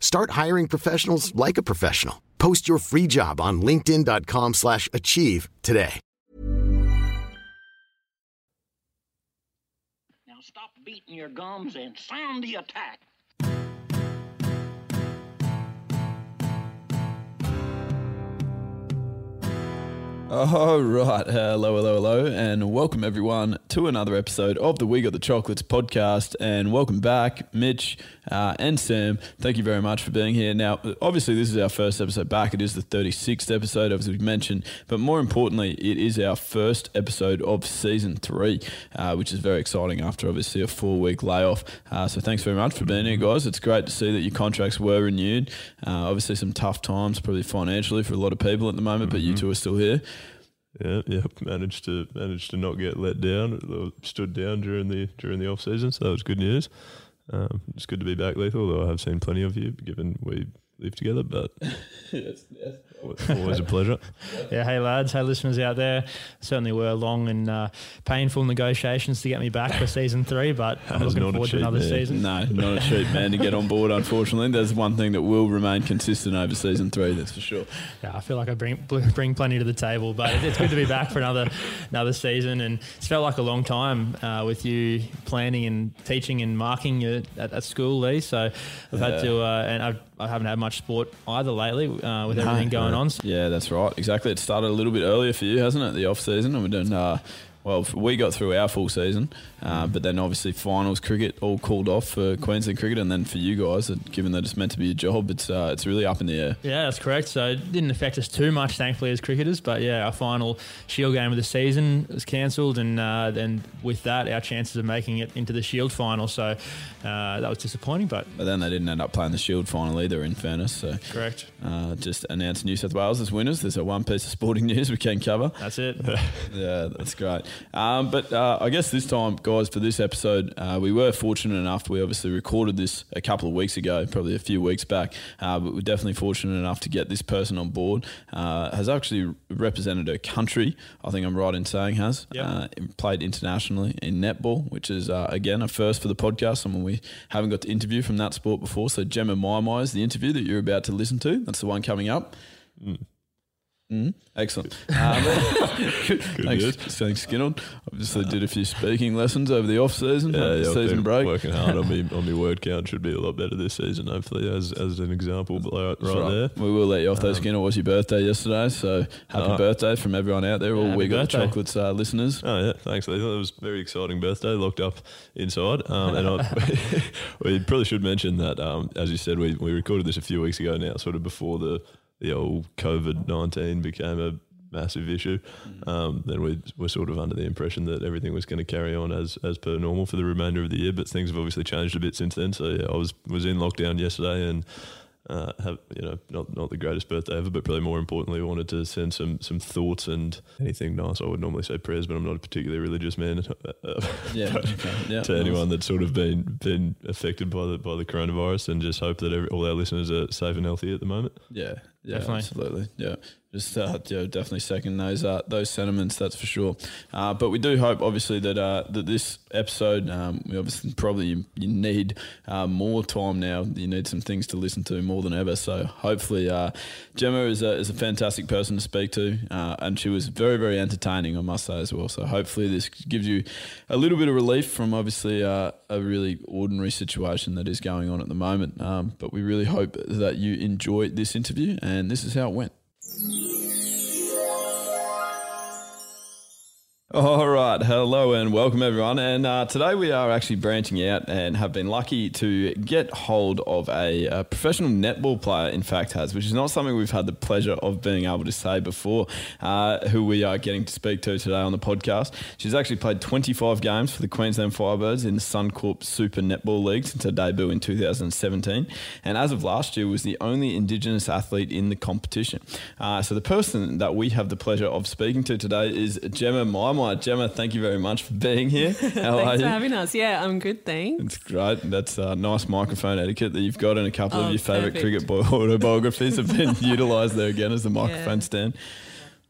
Start hiring professionals like a professional. Post your free job on linkedin.com/achieve slash achieve today. Now stop beating your gums and sound the attack. All right. Hello, hello, hello, and welcome everyone to another episode of the We Got the Chocolates podcast. And welcome back, Mitch uh, and Sam. Thank you very much for being here. Now, obviously, this is our first episode back. It is the 36th episode, as we've mentioned, but more importantly, it is our first episode of season three, uh, which is very exciting after obviously a four week layoff. Uh, so, thanks very much for being here, guys. It's great to see that your contracts were renewed. Uh, obviously, some tough times, probably financially, for a lot of people at the moment, but you two are still here. Yeah, yeah, managed to managed to not get let down. Stood down during the during the off season, so that was good news. Um, it's good to be back, Lethal. Although I have seen plenty of you, given we live together. But yes, yes. always a pleasure. Yeah, hey lads, hey listeners out there. Certainly were long and uh, painful negotiations to get me back for season three, but I'm That's looking forward to cheap another man. season. No, not a cheap man to get on board, unfortunately. There's one thing that will remain consistent over season three, that's for sure. Yeah, I feel like I bring bring plenty to the table, but it's- it's good to be back for another another season, and it's felt like a long time uh, with you planning and teaching and marking at, at, at school, Lee. So I've had to, uh, and I've, I haven't had much sport either lately uh, with everything going on. Yeah, that's right. Exactly. It started a little bit earlier for you, hasn't it? The off season, and we're done. Uh, well, we got through our full season, uh, but then obviously finals cricket all called off for Queensland cricket, and then for you guys, given that it's meant to be a job, it's uh, it's really up in the air. Yeah, that's correct. So it didn't affect us too much, thankfully, as cricketers. But yeah, our final Shield game of the season was cancelled, and uh, then with that, our chances of making it into the Shield final. So uh, that was disappointing, but But then they didn't end up playing the Shield final either. In fairness, so correct. uh, just announced New South Wales as winners. There's a one piece of sporting news we can cover. That's it. Yeah, that's great. Um, but uh, I guess this time, guys, for this episode, uh, we were fortunate enough. We obviously recorded this a couple of weeks ago, probably a few weeks back, uh, but we're definitely fortunate enough to get this person on board. Uh, has actually represented her country. I think I'm right in saying has Yep. uh, played internationally in netball, which is uh, again a first for the podcast. Someone we haven't got to interview from that sport before. So Gemma Mi Mi is the interview that you're about to listen to. That's the one coming up. Mm, excellent. Um, good. Thanks, news. thanks, Skinnell. Obviously, did a few speaking lessons over the off season, Yeah, yeah, season break. Working hard on me on my word count should be a lot better this season. Hopefully, as as an example, but right, right there. We will let you off though, Skinner. It was your birthday yesterday, so happy birthday from everyone out there. All we got chocolates uh, listeners. Oh yeah, thanks. It was a very exciting birthday. Locked up inside, um, and I, we probably should mention that, um, as you said, we, we recorded this a few weeks ago now, sort of before the the old COVID nineteen became a massive issue. Um, then we were sort of under the impression that everything was going to carry on as as per normal for the remainder of the year, but things have obviously changed a bit since then. So yeah, I was was in lockdown yesterday and. Uh, have you know not not the greatest birthday ever, but probably more importantly, wanted to send some some thoughts and anything nice. I would normally say prayers, but I'm not a particularly religious man. Uh, Yeah, okay, yeah, to nice. anyone that's sort of been been affected by the by the coronavirus, and just hope that every, all our listeners are safe and healthy at the moment. Yeah, yeah, Definitely. absolutely. Yeah, just uh, yeah, definitely second those uh, those sentiments. That's for sure. Uh, but we do hope, obviously, that uh, that this episode, um, we obviously probably you, you need uh, more time now. You need some things to listen to more than ever. So hopefully, uh, Gemma is a is a fantastic person to speak to, and she was very very entertaining, I must say as well. So hopefully, this gives you a little bit of relief from obviously a really ordinary situation that is going on at the moment. Um, but we really hope that you enjoy this interview, and this is how it went. Música All right, hello and welcome everyone. And uh, today we are actually branching out and have been lucky to get hold of a, a, professional netball player. In fact, has which is not something we've had the pleasure of being able to say before. Uh, who we are getting to speak to today on the podcast. She's actually played 25 games for the Queensland Firebirds in the Suncorp Super Netball League since her debut in 2017, and as of last year was the only Indigenous athlete in the competition. Uh, so the person that we have the pleasure of speaking to today is Gemma Mi Mi. Gemma, thank you very much for being here. How Thanks are you? for having us. Yeah, I'm good, thanks. It's great. That's uh, nice microphone etiquette that you've got, and a couple Oh, of your favourite cricket autobiographies have been utilised there again as the microphone Yeah. stand.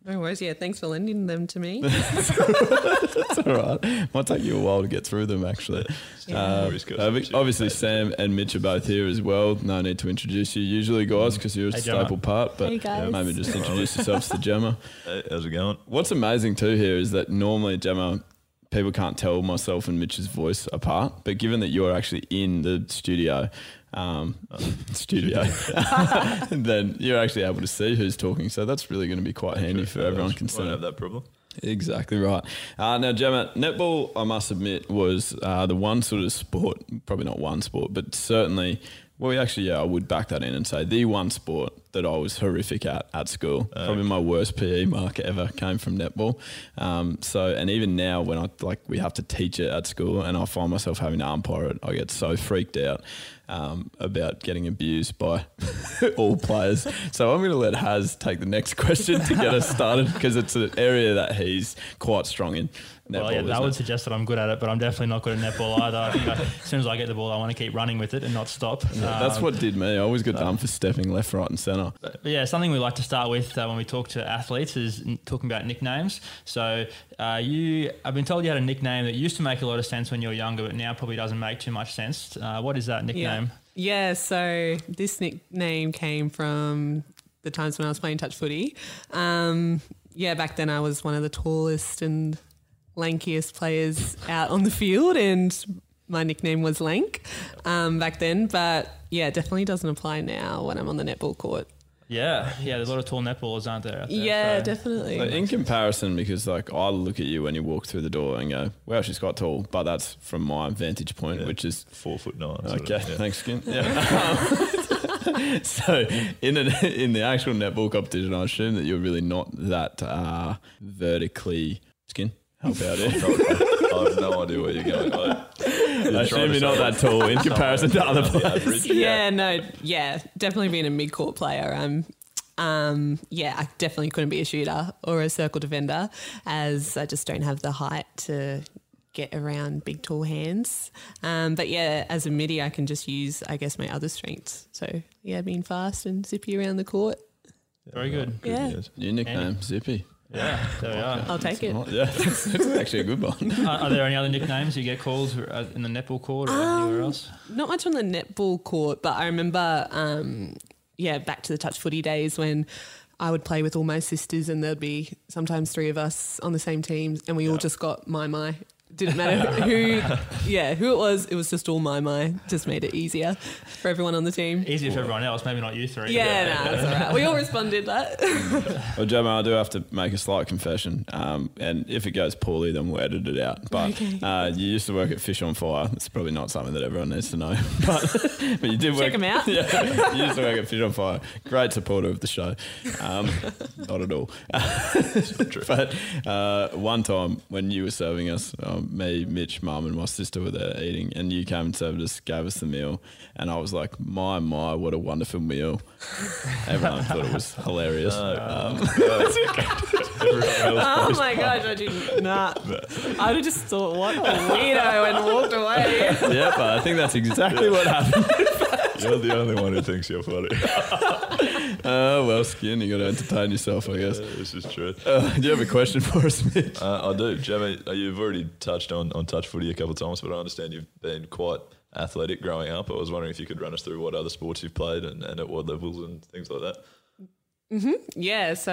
No worries. Yeah, thanks for lending them to me. That's all right. Might take you a while to get through them, actually. Uh, Risk of obvi- some obviously. Sam and Mitch are both here as well. No need to introduce you usually, guys, because you're a Hey, Gemma. staple part. But Hey, guys. maybe just introduce yourselves to Gemma. Hey, how's it going? What's amazing too here is that normally Gemma, people can't tell myself and Mitch's voice apart, but given that you're actually in the studio, um, studio, then you're actually able to see who's talking. So that's really going to be quite handy for everyone concerned. have that problem. Exactly right. Uh, now, Gemma, netball, I must admit, was uh, the one sort of sport, probably not one sport, but certainly, well, actually, yeah, I would back that in and say the one sport that I was horrific at at school. probably my worst PE mark ever came from netball. Um, so, and even now, when I like we have to teach it at school, and I find myself having to umpire it, I get so freaked out. Um, about getting abused by all players. So I'm going to let Haz take the next question to get us started because it's an area that he's quite strong in. Well, yeah, that isn't would it? suggest that I'm good at it, but I'm definitely not good at netball either. I think I, as soon as I get the ball, I want to keep running with it and not stop. That's Um, what did me. I always got done for stepping left, right, and centre. Yeah, something we like to start with uh, when we talk to athletes is n- talking about nicknames. So uh, you, I've been told you had a nickname that used to make a lot of sense when you were younger, but now probably doesn't make too much sense. Uh, what is that yeah. nickname? Yeah, so this nickname came from the times when I was playing touch footy. Um, yeah, back then I was one of the tallest and lankiest players out on the field, and my nickname was Lank um, back then. But yeah, it definitely doesn't apply now when I'm on the netball court. Yeah, yeah. There's a lot of tall netballers, aren't there? there? Yeah, So- definitely. So in comparison, because like I look at you when you walk through the door and go, "Wow, she's quite tall," but that's from my vantage point, Yeah. which is Four foot nine. sort Okay, of, yeah. thanks, Skin. Yeah. so, in an, in the actual netball competition, I assume that you're really not that uh, vertically skin. How about it? I have no idea where you're going. I, I assume you're not that tall in comparison to other players. yeah, no, yeah, definitely being a mid court player. Um, um, yeah, I definitely couldn't be a shooter or a circle defender, as I just don't have the height to get around big tall hands. Um, but yeah, as a midi, I can just use, I guess, my other strengths. So yeah, being fast and zippy around the court. Very good. Good, Yeah. yes. Your nickname, Zippy. Yeah, there we are. I'll take it. Yeah, that's, that's actually a good one. Are, are there any other nicknames you get called uh, in the netball court or Um, anywhere else? Not much on the netball court, but I remember, um, yeah, back to the touch footy days when I would play with all my sisters, and there'd be sometimes three of us on the same team, and we all just got Mi Mi. Didn't matter who, yeah, who it was. It was just all Mi Mi. Just made it easier for everyone on the team. Easier for everyone else, maybe not you three. Yeah, nah, that's all right. We all responded that. Well, Gemma, I do have to make a slight confession, um, and if it goes poorly, then we'll edit it out. But Okay. uh, you used to work at Fish on Fire. It's probably not something that everyone needs to know, but, but you did work. Check 'em out. Yeah, you used to work at Fish on Fire. Great supporter of the show. Um, not at all. not but uh, one time when you were serving us, um, me, Mitch, Mum, and my sister were there eating, and you came and served us, gave us the meal, and I was like, "My, my, what a wonderful meal!" Everyone thought it was hilarious. Um, oh my gosh, I didn't. Nah, I'd have just thought, what a weirdo, and walked away. yeah, but I think that's exactly what happened. You're the only one who thinks you're funny. Oh, well, skin, you got to entertain yourself, I guess. this is true. Uh, do you have a question for us, Mitch? Uh, I do. Gemma, uh, you've already touched on, on touch footy a couple of times, but I understand you've been quite athletic growing up. I was wondering if you could run us through what other sports you've played and, and at what levels and things like that. Yeah, so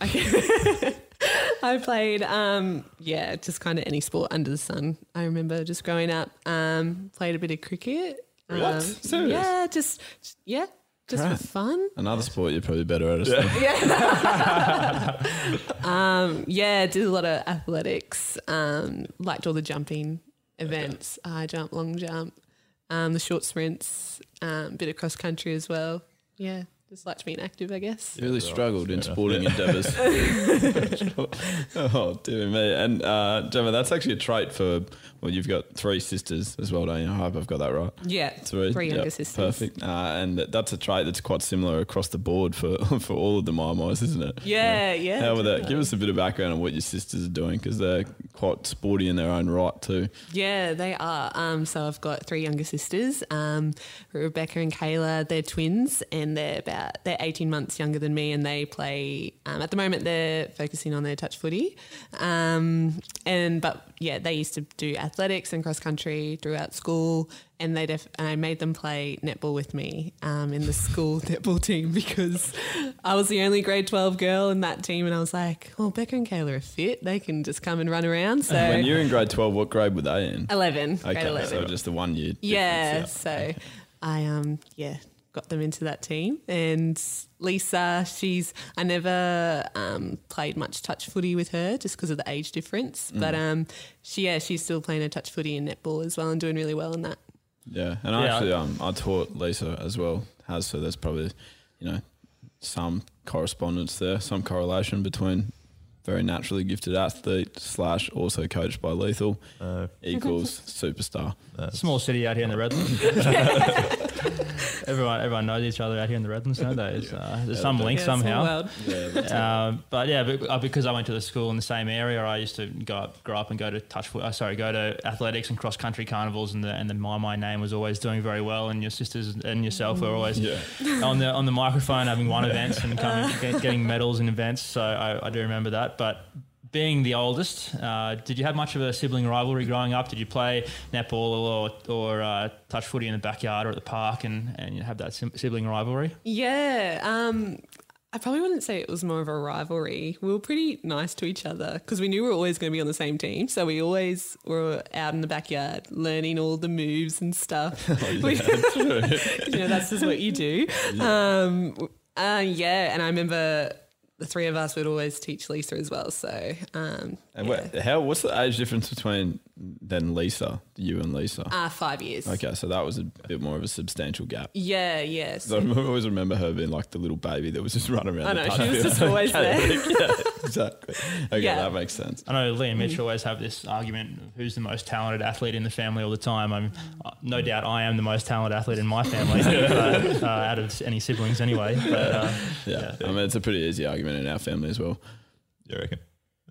I, I played, um, yeah, just kind of any sport under the sun. I remember just growing up, um, played a bit of cricket. What? Um, Yeah, just yeah, just for fun. Another sport you're probably better at. Yeah. Um, yeah, did a lot of athletics. Um, liked all the jumping events, high jump, long jump, um, the short sprints, um, bit of cross country as well. Yeah, just liked being active, I guess. You really struggled in sporting endeavours. oh, dear me. And uh, Gemma, that's actually a trait for, well, you've got three sisters as well, don't you? I hope I've got that right. Yeah, Three, three younger Yep, sisters. Perfect. Uh, and that's a trait that's quite similar across the board for, for all of the Mi Mis, isn't it? Yeah, yeah. How would that? Give us a bit of background on what your sisters are doing because they're quite sporty in their own right too. Yeah, they are. Um, so I've got three younger sisters, um, Rebecca and Kayla. They're twins, and they're about they're eighteen months younger than me, and they play. Um, at the moment, they're focusing on their touch footy, um, and but yeah, they used to do athletics and cross country throughout school, and they def- and I made them play netball with me um, in the school netball team because I was the only grade twelve girl in that team, and I was like, "Oh, Becca and Kayla are fit; they can just come and run around." So when you're in grade twelve, what grade were they in? 11, grade Okay, 11. so just the one year. Yeah, difference, so I um yeah got them into that team, and Lisa, she's I never um, played much touch footy with her just because of the age difference, Mm. but um she yeah she's still playing a touch footy and netball as well and doing really well in that. Yeah, and I Yeah, actually um I taught Lisa as well. Has so there's probably you know some correspondence there, some correlation between very naturally gifted athlete slash also coached by Lethal Uh, equals superstar. Small city out here in the Redlands. everyone, everyone knows each other out here in the Redlands nowadays. Uh, there's some link Yeah, somehow. world. Um, but yeah, but, uh, because I went to the school in the same area, I used to go up, grow up and go to touch. foot- Uh, sorry, go to athletics and cross country carnivals, and the and the Mi Mi name was always doing very well, and your sisters and yourself were always Yeah. on the on the microphone having won events and coming, get, getting medals in events. So I, I do remember that, but. Being the oldest, uh, did you have much of a sibling rivalry growing up? Did you play netball or, or uh, touch footy in the backyard or at the park and, and you have that sibling rivalry? Yeah, um, I probably wouldn't say it was more of a rivalry. We were pretty nice to each other because we knew we were always going to be on the same team. So we always were out in the backyard learning all the moves and stuff. We- you know, that's just what you do. Um, uh, yeah, and I remember the three of us would always teach Lisa as well. So And um, yeah. what, how? What's the age difference between then Lisa, you and Lisa? uh, five years. Okay, so that was a bit more of a substantial gap. Yeah, yeah. 'Cause I always remember her being like the little baby that was just running around. I the know, touch she was just always there. yeah, exactly. Okay, Yeah. that makes sense. I know Lee and Mitch always have this argument of who's the most talented athlete in the family all the time. I'm uh, no doubt I am the most talented athlete in my family, but, uh, out of any siblings anyway. But, uh, Yeah. I mean it's a pretty easy argument in our family as well. you reckon?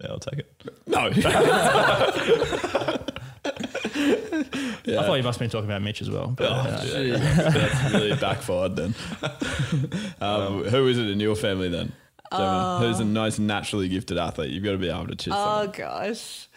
Yeah, I'll take it. No. I thought you must have been talking about Mitch as well. But, uh, That's really backfired then. Um, who is it in your family then? Gemma? Who's the most naturally gifted athlete? You've got to be able to choose. Oh someone. gosh,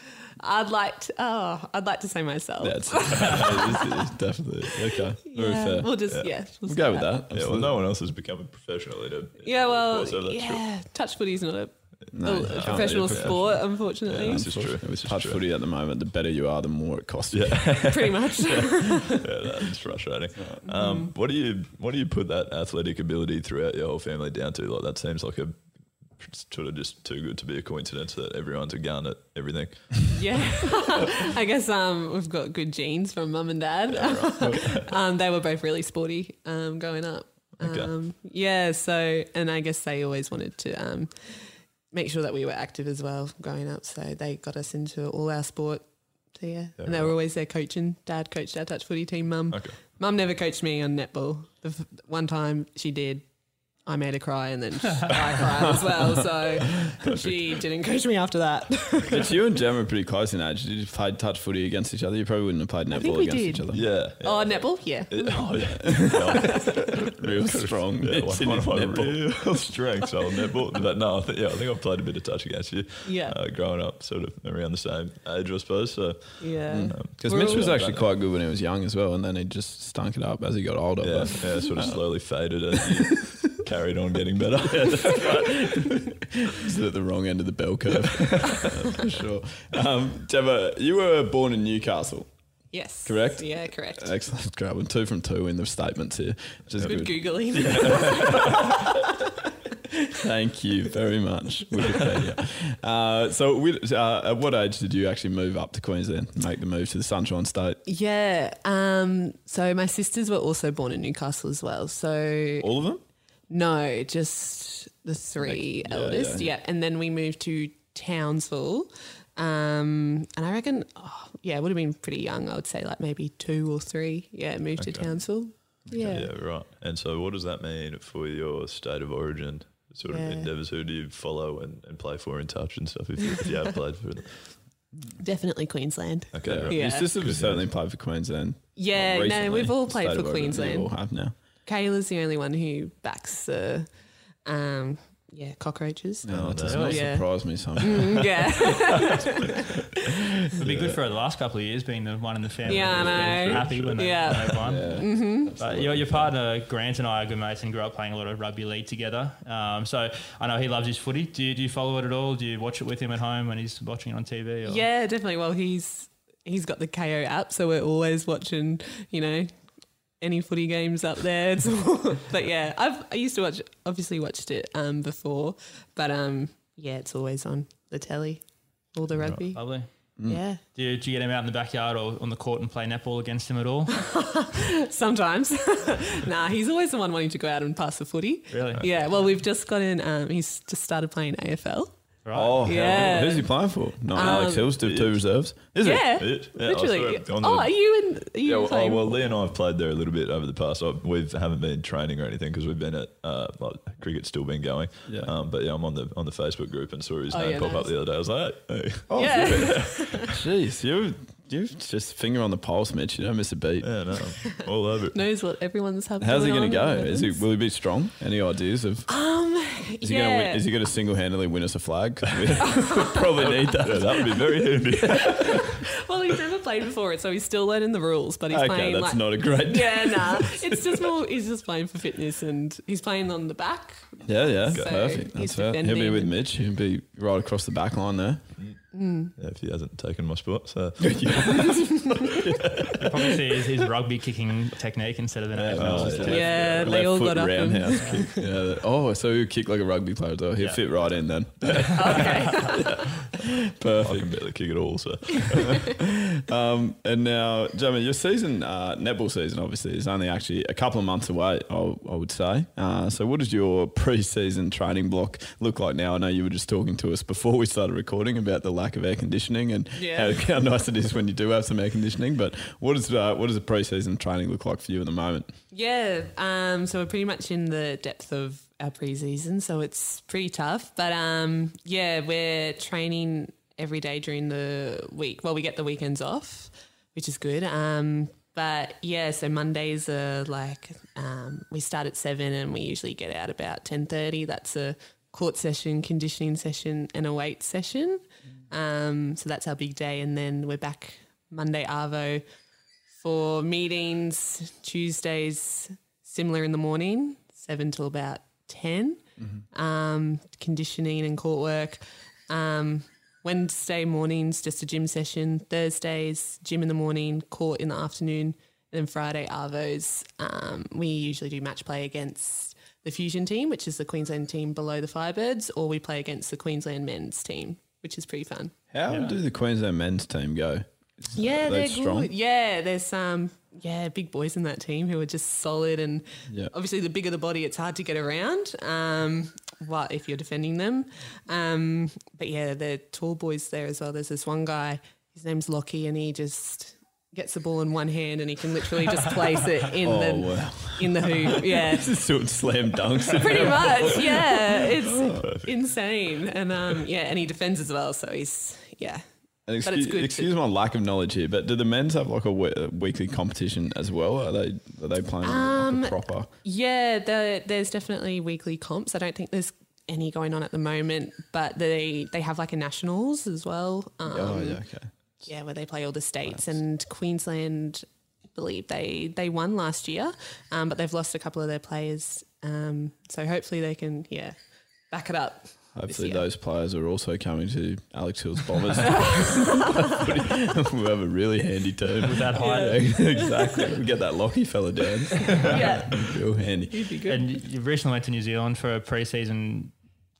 I'd like to. Oh, I'd like to say myself. That's it's- it's definitely okay. Very yeah, fair. we'll just yeah, we'll We'll say go with that. Yeah, well, no one else has become a professional in it. Yeah, well, So that's true. yeah, touch footy's not a, No, a professional be a sport, unfortunately. Yeah, this is true. With This is touch true. footy at the moment, the better you are, the more it costs. you. Pretty much. yeah, that is frustrating. Um, what do you what do you put that athletic ability throughout your whole family down to? Like that seems like a sort of just too good to be a coincidence that everyone's a gun at everything. yeah, I guess um, we've got good genes from mum and dad. um, they were both really sporty um, growing up. Okay. Um, yeah, so and I guess they always wanted to um, make sure that we were active as well growing up. So they got us into all our sport. So yeah, and they were always there coaching. Dad coached our touch footy team. Mum, Okay. mum never coached me on netball. The f- one time she did. I made her cry and then I cried as well. So she didn't coach me after that. But you and Gemma are pretty close in age. Did you play touch footy against each other? You probably wouldn't have played think netball we against did. each other. Yeah. yeah. oh, netball? Yeah. Oh yeah, Real strong. yeah one, one of my netball. real strengths. Old netball, but no, I think, yeah, I think I've played a bit of touch against you. Yeah. uh, growing up, sort of around the same age, I suppose. So Yeah. Because We're Mitch was actually quite good when he was young as well, and then he just stunk it up as he got older. yeah, yeah, sort of slowly faded as you carried on getting better. He's at the wrong end of the bell curve, for sure. Um, Gemma, you were born in Newcastle, Yes. Correct? Yeah, correct. Excellent. Great. One. Two from two in the statements here, which is Good good. googling. Thank you very much, Wikipedia. uh, so, we, uh, at what age did you actually move up to Queensland, make the move to the Sunshine State? yeah. Um. So my sisters were also born in Newcastle as well. So All of them? No, just the three yeah, eldest. yeah. Yeah. And then we moved to Townsville. Um, and I reckon, oh, yeah, it would have been pretty young. I would say like maybe two or three. Yeah, moved to Okay. Townsville. Yeah. Yeah, right. And so, what does that mean for your state of origin sort of endeavours? Who do you follow and, and play for in touch and stuff if you, if you have played for them? Definitely Queensland. Okay, right. Yeah. Your sisters have certainly played for Queensland. Yeah, no, we've all played State for of origin, Queensland. We all have now. Kayla's the only one who backs the, um, yeah, cockroaches. No, it does no. not Yeah. surprise me some. Mm, yeah. It'd be good for the last couple of years being the one in the family. Yeah, I Just be know. Happy when they, Yeah. when they won. But your, your partner Grant and I are good mates and grew up playing a lot of rugby league together. Um, so I know he loves his footy. Do you, do you follow it at all? Do you watch it with him at home when he's watching it on TV? Or? yeah, definitely. Well, he's he's got the Kayo app, so we're always watching, you know, any footy games up there. It's all- but yeah, I've I used to watch, obviously watched it um, before, but um, yeah, it's always on the telly, all the rugby. Lovely. Yeah, Do you, do you get him out in the backyard or on the court and play netball against him at all? sometimes. nah, he's always the one wanting to go out and pass the footy. Really? Yeah, well, we've just got in. Um, he's just started playing AFL. Right. Oh, hell, Yeah. Who's he playing for? Not Um, Alex Hills, do two reserves. Is it? yeah, It? Yeah, I literally. it on the- oh, are you in? Are you Yeah, well, oh, playing? well, Lee and I have played there a little bit over the past. I, we haven't been training or anything because we've been at uh, like, cricket's still been going. Yeah. Um, but yeah, I'm on the on the Facebook group and saw his Oh, name yeah, pop up nice. the other day. I was like, hey, hey. Oh, yeah. Jeez, you you just finger on the pulse, Mitch. You don't miss a beat. yeah, no, all over it. knows what everyone's having. How's he going going to go? Is he will he be strong? Any ideas of? Um, Is he yeah. going to win? Is he going to single handedly win us a flag? 'Cause we probably need that. Yeah, that would be very handy. well, he's never played before it, so he's still learning the rules. But he's Okay, playing that's like not a great. yeah, nah. It's just more. He's just playing for fitness, and he's playing on the back. Yeah, yeah, So perfect. he's That's fair. He'll be defending with Mitch. He'll be right across the back line there. Yeah, if he hasn't taken my spot, so You probably see his, his rugby kicking technique instead of an AFL. oh, yeah. left- Yeah, they all got up. And, roundhouse kick. Yeah. Oh, so he'll kick like a rugby player though. He'll Yeah. fit right in then. okay. Perfect. I can barely kick it all. So Um, and now, Jamie, your season, uh, netball season, obviously, is only actually a couple of months away, I, I would say. Uh, so, what does your pre-season training block look like now? I know you were just talking to us before we started recording about the lack of air conditioning and Yeah. how, how nice it is when you do have some air conditioning. But what is uh, what does the pre-season training look like for you at the moment? Yeah. Um, so we're pretty much in the depth of our preseason, so it's pretty tough. But um, yeah, we're training every day during the week. Well, we get the weekends off, which is good. Um, but yeah, so Mondays are like um, we start at seven, and we usually get out about ten thirty. That's a court session, conditioning session, and a weight session. Um, so that's our big day, and then we're back Monday arvo for meetings. Tuesdays similar in the morning, seven till about 10 Um, conditioning and court work. Um, Wednesday mornings just a gym session. Thursdays gym in the morning, court in the afternoon, and then Friday arvos. Um, we usually do match play against the fusion team, which is the Queensland team below the Firebirds, or we play against the Queensland men's team, which is pretty fun. How do the Queensland men's team go? Is- Yeah, are they're strong? good. Yeah, there's um yeah, big boys in that team who are just solid and Yeah. obviously the bigger the body it's hard to get around. Um what if you're defending them. Um but yeah, they're tall boys there as well. There's this one guy, his name's Lockie and he just gets the ball in one hand and he can literally just place it in Oh, the wow. in the hoop. Yeah. Doing slam dunks. Pretty much, yeah. It's Oh, insane. And um yeah, and he defends as well, so he's yeah. And But it's excuse, good to- excuse my lack of knowledge here, but do the men's have like a, we- a weekly competition as well? Are they are they playing Um, like a proper? Yeah, there, there's definitely weekly comps. I don't think there's any going on at the moment, but they they have like a nationals as well. Um, oh yeah, okay. Yeah, where they play all the states and Queensland. I believe they they won last year, um, but they've lost a couple of their players. Um, so hopefully they can yeah back it up. Hopefully, those players are also coming to Alex Hill's Bombers. we have a really handy team. With that height. Yeah, exactly. We get that Lockie fella down. yeah, Real handy. he'd be good. And you- you recently went to New Zealand for a pre-season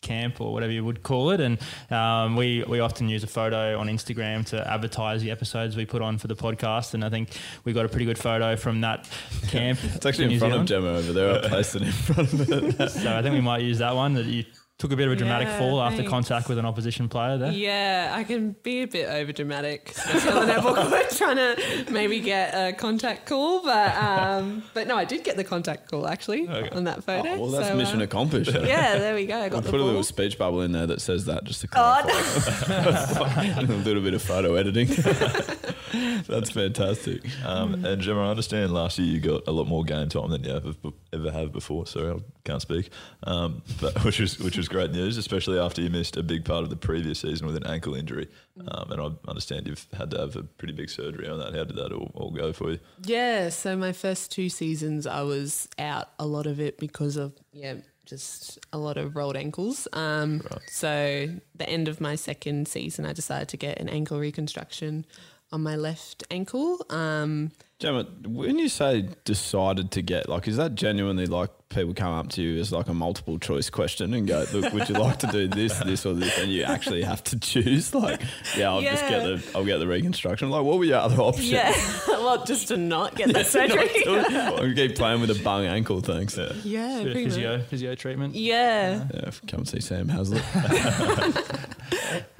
camp or whatever you would call it, and um, we we often use a photo on Instagram to advertise the episodes we put on for the podcast. And I think we got a pretty good photo from that camp. It's actually in front of Gemma over there. I placed it in front of it. So I think we might use that one. That you took a bit of a dramatic Yeah, fall after thanks. contact with an opposition player there. Yeah, I can be a bit over dramatic, especially on the netball trying to maybe get a contact call. But um, but no, I did get the contact call actually on that photo. Oh, well, that's so, mission uh, accomplished. Yeah, there we go. I I'll got the put a little speech bubble in there that says that just to Oh, clarify. a little bit of photo editing. That's fantastic. Um, and Gemma, I understand last year you got a lot more game time than you ever, ever have before. Sorry, I can't speak. Um, but which was which was great news, especially after you missed a big part of the previous season with an ankle injury. Um, and I understand you've had to have a pretty big surgery on that. How did that all, all go for you? Yeah, so my first two seasons, I was out a lot of it because of yeah, just a lot of rolled ankles. Um, So the end of my second season, I decided to get an ankle reconstruction on my left ankle. Um, Gemma, when you say decided to get, like, is that genuinely like people come up to you as like a multiple choice question and go, look, would you like to do this, this, or this? And you actually have to choose, like, yeah, I'll just get the, I'll get the reconstruction. Like, what were your other options? yeah, well, just to not get that surgery. I'll keep playing with a bung ankle, thanks. Yeah, yeah, Bit of pretty much. physio, physio treatment. Yeah. come and see Sam Hazlitt.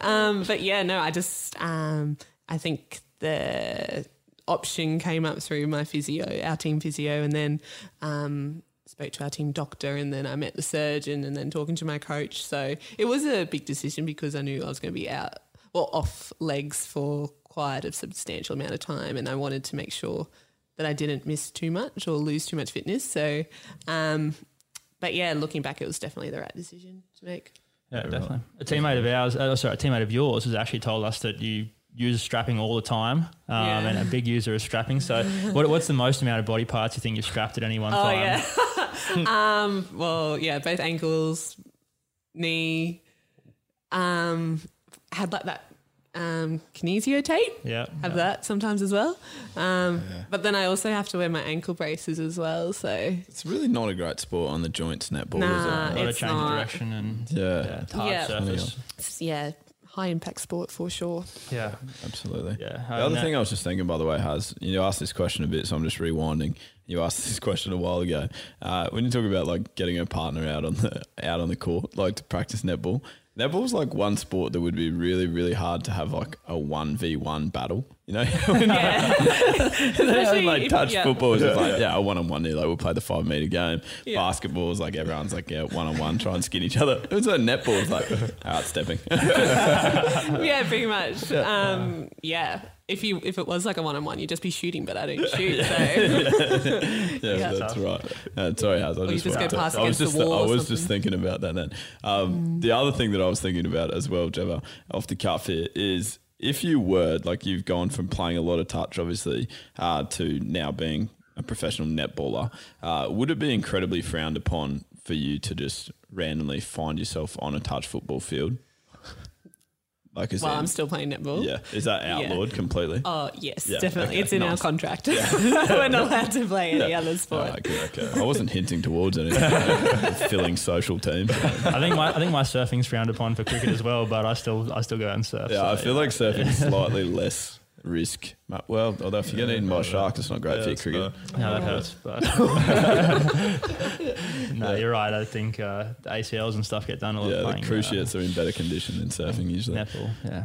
Um, but yeah, no, I just um, I think the option came up through my physio, our team physio, and then um, spoke to our team doctor, and then I met the surgeon, and then talking to my coach. So it was a big decision because I knew I was going to be out, well, off legs for quite a substantial amount of time, and I wanted to make sure that I didn't miss too much or lose too much fitness. So, um, but yeah, looking back, it was definitely the right decision to make. Yeah, definitely. A teammate of ours, uh, sorry, a teammate of yours has actually told us that you use strapping all the time um, Yeah. and a big user of strapping. So, what, what's the most amount of body parts you think you've strapped at any one Oh time? yeah. um. Well, yeah. Both ankles, knee. Um. Had like that. Um. Kinesio tape. Yeah. Have that sometimes as well. Um. But then I also have to wear my ankle braces as well. So it's really not a great sport on the joints netball, Nah, is A it? lot of change of not. direction and Yeah. yeah, hard Yeah. surface. yeah, high impact sport for sure. Yeah. Absolutely. Yeah. The other that- thing I was just thinking, by the way, has you asked this question a bit, so I'm just rewinding. You asked this question a while ago. Uh, when you talk about like getting a partner out on the out on the court, like to practice netball, netball's like one sport that would be really, really hard to have like a one v one battle. You know, when Yeah. Especially like if- touch yeah. football is just like yeah, a one on one. Like we'll play the five meter game. Yeah. Basketball is like everyone's like yeah, one on one, try and skin each other. It's like netball is like outstepping. yeah, pretty much. Um. Yeah. If you if it was like a one on one, you'd just be shooting, but I don't shoot. So Yeah, Yeah. that's right. Uh, sorry, Haz. I you just, just go past I was against just, the wall I was just thinking about that then. Um, The other thing that I was thinking about as well, Gemma, off the cuff here, is if you were like you've gone from playing a lot of touch, obviously, uh, to now being a professional netballer, uh, would it be incredibly frowned upon for you to just randomly find yourself on a touch football field? Like, is while that, I'm still playing netball. yeah, is that Yeah. outlawed completely? Oh yes, Yeah, definitely. okay, it's in our nice. contract. We're not allowed to play any other All sport. right, good, okay. I wasn't hinting towards anything. filling social teams. I think my I think my surfing's frowned upon for cricket as well, but I still I still go out and surf. Yeah, so, I feel like surfing is slightly less risk. Well, although if you get eaten by a shark, it's not great for your it's cricket. No, that hurts. But no, you're right. I think uh, the ACLs and stuff get done a lot. Yeah, the playing, uh, cruciates are in better condition than surfing usually. netball. Yeah.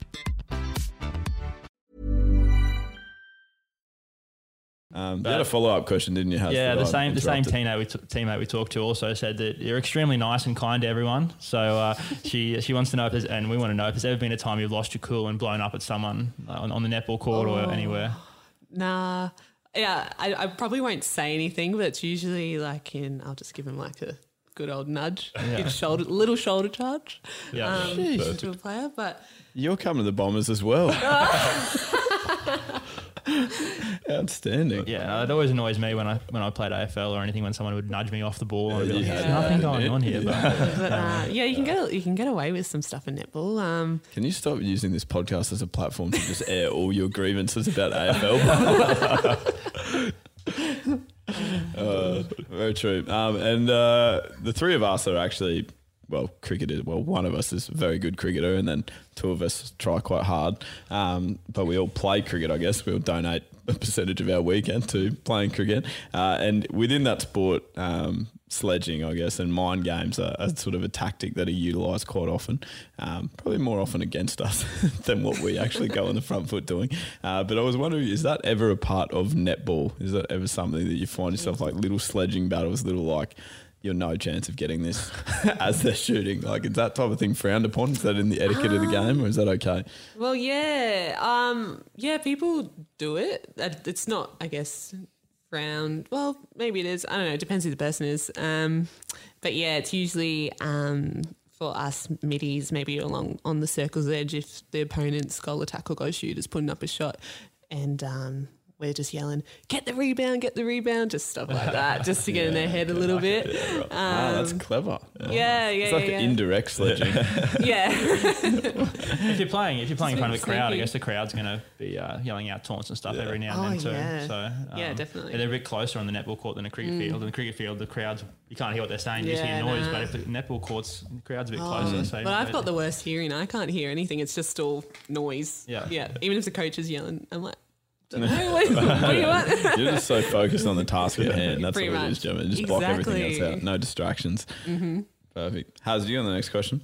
Um, you had a follow up question, didn't you? Haz, Yeah, that the same the same teammate we, t- teammate we talked to also said that you're extremely nice and kind to everyone. So uh, she she wants to know if there's, and we want to know if there's ever been a time you've lost your cool and blown up at someone uh, on, on the netball court Oh. or anywhere. Nah. Yeah, I, I probably won't say anything, but it's usually like in, I'll just give him like a good old nudge, Yeah. good shoulder, little shoulder charge Yeah. um, to a player. But You're coming to the Bombers as well. Outstanding. Yeah, it always annoys me when I when I played AFL or anything when someone would nudge me off the ball. and I'd be like, There's nothing going on here. Yeah. But, but uh, yeah, you can get you can get away with some stuff in netball. Um, Can you stop using this podcast as a platform to just air all your grievances about AFL? uh, very true. Um, and uh, the three of us are actually, well, cricketers. Well, one of us is a very good cricketer, and then two of us try quite hard. Um, but we all play cricket, I guess. We all donate a percentage of our weekend to playing cricket. Uh, and within that sport, um, sledging, I guess, and mind games are, are sort of a tactic that are utilised quite often. Um, probably more often against us than what we actually go on the front foot doing. Uh, but I was wondering, is that ever a part of netball? Is that ever something that you find yourself like little sledging battles, little like you're no chance of getting this as they're shooting? Like, is that type of thing frowned upon? Is that in the etiquette of the game, or is that okay? well, yeah, um, yeah, people do it. It's not, I guess, frowned. Well, maybe it is. I don't know. It depends who the person is. Um, but yeah, it's usually um, for us middies, maybe along on the circle's edge if the opponent's goal attack or go shoot is putting up a shot, and um, we're just yelling, "Get the rebound! Get the rebound!" Just stuff like that, just to get in their head a little bit. ah, that's Um, clever. Yeah, yeah, It's like yeah, yeah. indirect sledging. yeah. if you're playing, if you're playing in front of a Sneaky. crowd, I guess the crowd's going to be uh, yelling out taunts and stuff every now and Oh, then too. yeah. So Yeah, um, definitely. They're a bit closer on the netball court than a cricket Mm. field. In the cricket field, the crowds you can't hear what they're saying, you just hear noise. nah. But if the netball courts, the crowd's a bit Oh, closer. So but I've got the worst hearing. I can't hear anything. It's just all noise. Yeah. Yeah. Even if the coach is yelling, I'm like, What, what do you want? You're just so focused on the task at hand. That's Pretty what it is, much. Gemma. Just block everything else Exactly. out. No distractions. Mhm. Perfect. How's you on the next question?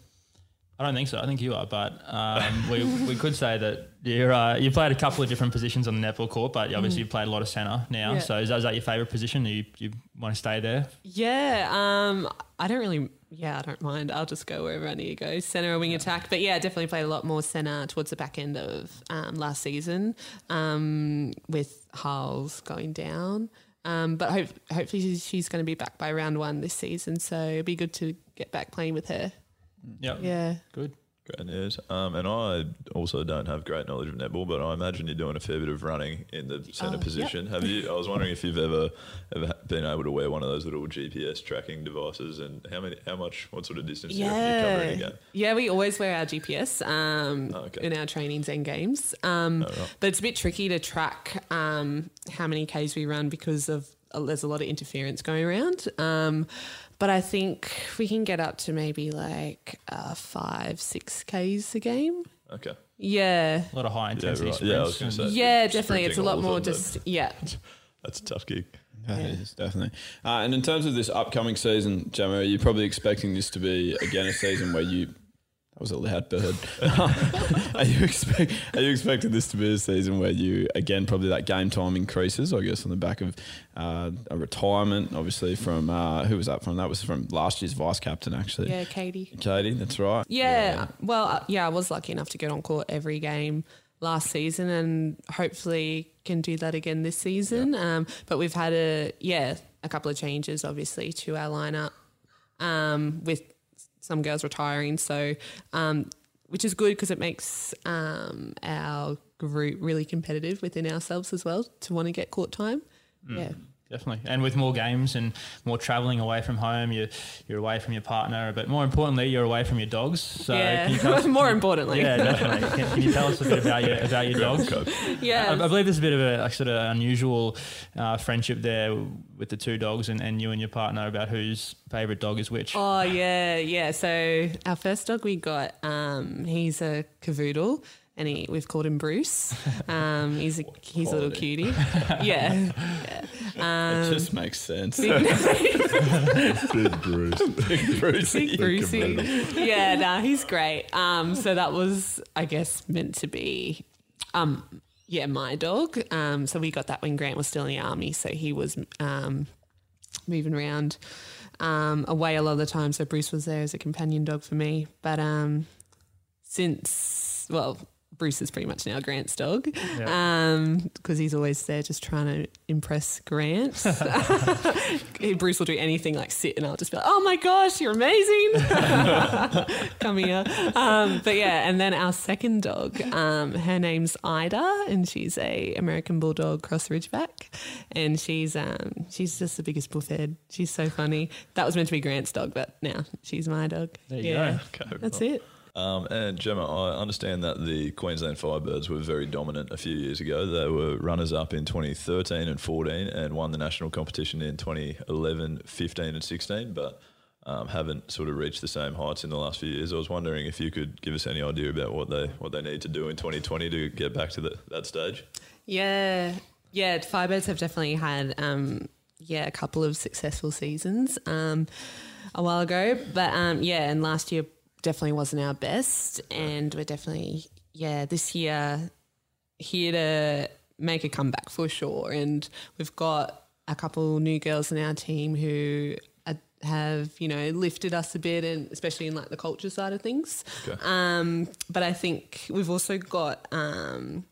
I don't think so. I think you are, but um, we, we could say that you're uh, you played a couple of different positions on the netball court, but obviously Mm. you played a lot of centre now. Yeah. So is that, is that your favourite position? Do you, you want to stay there? Yeah. Um, I don't really. Yeah, I don't mind. I'll just go wherever I need to go, center or wing attack. But yeah, definitely played a lot more center towards the back end of um, last season, um, with Harles going down. Um, but hope, hopefully she's, she's going to be back by round one this season, so it'd be good to get back playing with her. Yep. Yeah. Good. Great news. Um, and I also don't have great knowledge of netball, but I imagine you're doing a fair bit of running in the centre yep. position. Have you? I was wondering if you've ever ever been able to wear one of those little GPS tracking devices, and how many, how much, what sort of distance do you reckon you cover in a Yeah, game? yeah. We always wear our GPS um, Oh, okay. in our trainings and games, um, Oh, right. but it's a bit tricky to track um, how many k's we run because of uh, there's a lot of interference going around. Um, but I think we can get up to maybe like uh, five, six k's a game. Okay. Yeah, A lot of high intensity right. Yeah, I was gonna say. yeah, definitely. It's a lot more of them, just yeah. That's a tough gig. That is definitely. Uh, and in terms of this upcoming season, Gemma, are you probably expecting this to be again a season where you? That was a loud bird. are you expect? Are you expecting this to be a season where you again probably that game time increases? I guess on the back of uh, a retirement, obviously from uh, who was that from? That was from last year's vice captain actually. Yeah, Katie. Katie, that's right. Yeah, well, uh, yeah, I was lucky enough to get on court every game last season, and hopefully can do that again this season. Um, but we've had a yeah a couple of changes, obviously, to our lineup um, with some girls retiring. So, um, which is good because it makes um, our group really competitive within ourselves as well to want to get court time. Mm. Yeah. Definitely, and with more games and more traveling away from home, you're you're away from your partner, but more importantly, you're away from your dogs. So Yeah, can you tell us- more importantly. yeah, definitely. Can, can you tell us a bit about your about your dogs? Yeah. I, I believe there's a bit of a, like, sort of unusual uh, friendship there with the two dogs and, and you and your partner about whose favourite dog is which. Oh yeah, yeah. So our first dog we got, um, he's a cavoodle, and he, we've called him Bruce. Um, he's a he's a little cutie. Yeah, yeah. Um, it just makes sense. big- Big Bruce. Big Brucey. Big Brucey. yeah, nah, he's great. Um, so that was, I guess, meant to be, um, yeah, my dog. Um, so we got that when Grant was still in the army. So he was um, moving around um, away a lot of the time. So Bruce was there as a companion dog for me. But um, since, well, Bruce is pretty much now Grant's dog because he's always there just trying to impress Grant. Bruce will do anything like sit and I'll just be like, oh my gosh, you're amazing. Come here. Um, but yeah, and then our second dog, um, her name's Ida and she's a American Bulldog Cross Ridgeback. And she's um, she's just the biggest bullhead. She's so funny. That was meant to be Grant's dog, but now she's my dog. There you yeah, go. Okay, That's right. it. Um, and Gemma, I understand that the Queensland Firebirds were very dominant a few years ago. They were runners up in 2013 and 14 and won the national competition in 2011, 15, and 16, but um, haven't sort of reached the same heights in the last few years. I was wondering if you could give us any idea about what they what they need to do in 2020 to get back to the, that stage. Yeah, yeah. Firebirds have definitely had um, yeah a couple of successful seasons um, a while ago, but um, yeah, and last year definitely wasn't our best, and we're definitely yeah this year here to make a comeback for sure, and we've got a couple new girls in our team who. are- Have you know lifted us a bit, and especially in like the culture side of things. Okay. Um, but I think we've also got um,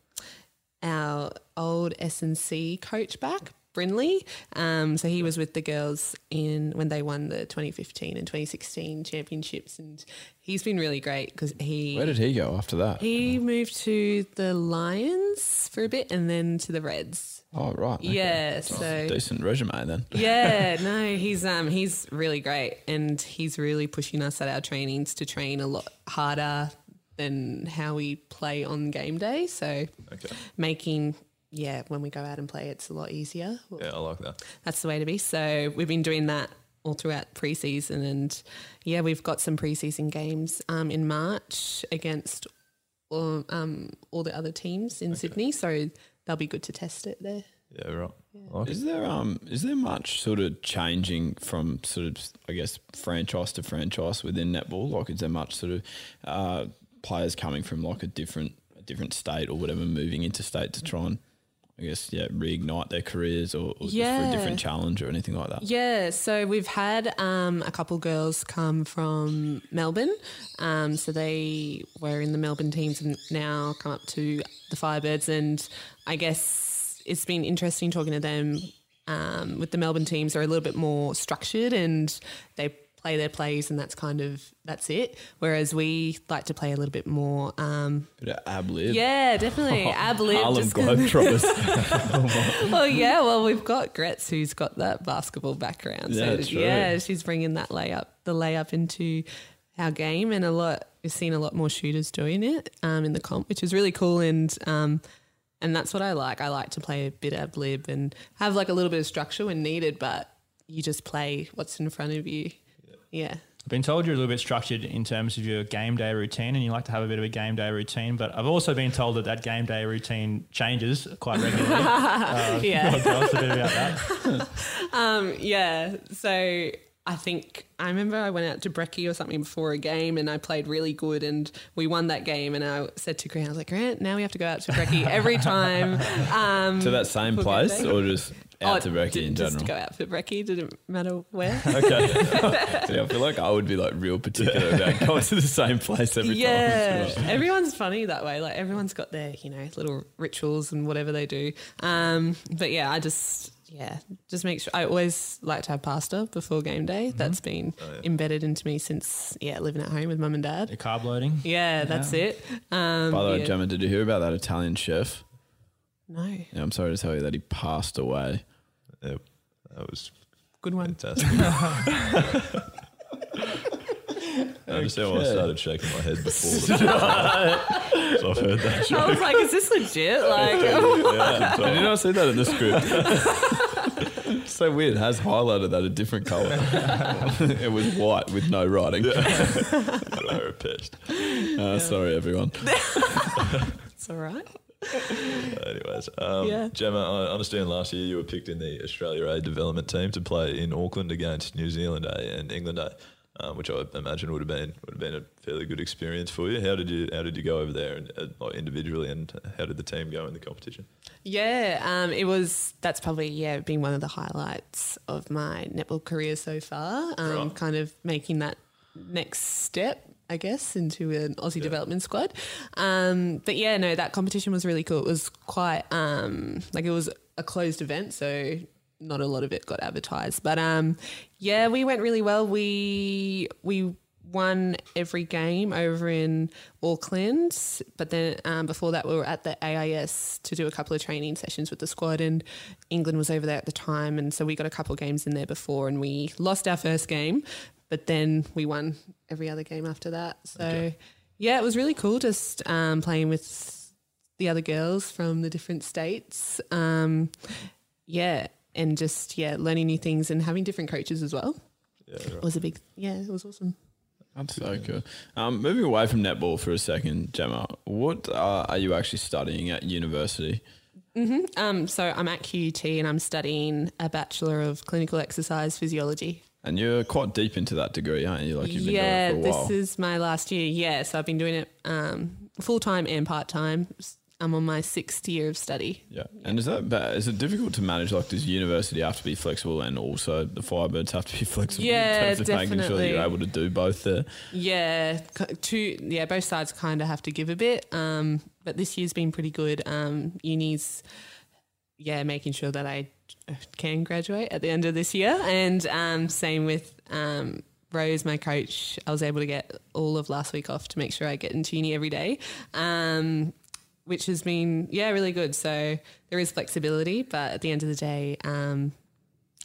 our old S and C coach back, Brinley. Um, so he was with the girls in when they won the 2015 and 2016 championships, and he's been really great because he Where did he go after that? he moved to the Lions for a bit and then to the Reds. oh, right. okay. Yeah, so Decent resume then. yeah, no, he's um he's really great and he's really pushing us at our trainings to train a lot harder than how we play on game day. So Okay. making yeah, when we go out and play it's a lot easier. Yeah, I like that. That's the way to be. So we've been doing that all throughout preseason and yeah, we've got some preseason games um in March against all, um all the other teams in Sydney. So they'll be good to test it there. Yeah, right. I like it. Is there um is there much sort of changing from sort of I guess franchise to franchise within netball? Like is there much sort of uh, players coming from like a different a different state or whatever moving into state to try and I guess yeah reignite their careers or, or just for a different challenge or anything like that? Yeah, so we've had um, a couple girls come from Melbourne. Um, so they were in the Melbourne teams and now come up to the Firebirds. And I guess it's been interesting talking to them. Um, with the Melbourne teams, they're a little bit more structured and they play their plays, and that's kind of that's it. Whereas we like to play a little bit more. Um, Bit of ab lib. yeah, definitely ab lib. Harlem Globetrotters. well, yeah. Well, we've got Gretz who's got that basketball background. Yeah, so true. yeah, she's bringing that layup, the layup into our game, and a lot. We've seen a lot more shooters doing it um, in the comp, which is really cool. And um, and that's what I like. I like to play a bit ab lib and have like a little bit of structure when needed, but you just play what's in front of you. Yeah. I've been told you're a little bit structured in terms of your game day routine and you like to have a bit of a game day routine, but I've also been told that that game day routine changes quite regularly. uh, Yeah. Tell us a bit about that. Um, yeah. So I think I remember I went out to Brecky or something before a game and I played really good and we won that game. And I said to Grant, I was like, Grant, now we have to go out to Brecky every time. Um, to that same place or just out to Oh, Brecky d- in just general? go out for Brecky. Didn't matter where. Okay. See, I feel like I would be like real particular about going to the same place every yeah, time. everyone's funny that way. Like everyone's got their, you know, little rituals and whatever they do. Um, but yeah, I just, yeah, just make sure. I always like to have pasta before game day. Mm-hmm. That's been Oh, embedded into me since, yeah, living at home with mum and dad. Your carb loading. Yeah, that's it. Um, By the way, yeah. Gemma, did you hear about that Italian chef? no. Yeah, I'm sorry to tell you that he passed away. Yeah. That was Good one. fantastic. I just how I started shaking my head before. The so I've heard that I was like, is this legit? Like, Yeah, I did not see that in the script. so weird. It has highlighted that a different colour. it was white with no writing. You're a pest. Uh, sorry, everyone. it's all right. Anyways, um, Yeah. Gemma, I understand last year you were picked in the Australia A development team to play in Auckland against New Zealand A and England A, um, which I imagine would have been would have been a fairly good experience for you. How did you How did you go over there and uh, like individually, and how did the team go in the competition? Yeah, um, it was. That's probably yeah, been one of the highlights of my netball career so far. Um, Right. Kind of making that next step, I guess, into an Aussie development squad. Um, but yeah, no, that competition was really cool. It was quite um, like it was a closed event, so not a lot of it got advertised. But um, yeah, we went really well. We we won every game over in Auckland, but then um, before that we were at the AIS to do a couple of training sessions with the squad, and England was over there at the time, and so we got a couple of games in there before, and we lost our first game, but then we won every other game after that. So yeah, it was really cool just um, playing with the other girls from the different states. Um, yeah, and just yeah, learning new things and having different coaches as well. Yeah, It was a big yeah, it was awesome. That's so cool. Um, moving away from netball for a second, Gemma, what uh, are you actually studying at university? Um, so I'm at QUT and I'm studying a Bachelor of Clinical Exercise Physiology. And you're quite deep into that degree, aren't you? Like you've been yeah, doing it for a while. this is my last year. Yeah, so I've been doing it um, full time and part time. I'm on my sixth year of study. yeah. And is that ba- is it difficult to manage? Like, does university have to be flexible, and also the Firebirds have to be flexible Yeah, in terms of making sure that you're able to do both there? Yeah, two. Yeah, both sides kind of have to give a bit. Um, but this year's been pretty good. Um, uni's, yeah, making sure that I can graduate at the end of this year, and um, same with um, Rose, my coach. I was able to get all of last week off to make sure I get into uni every day. Um, which has been yeah really good. So there is flexibility, but at the end of the day, um,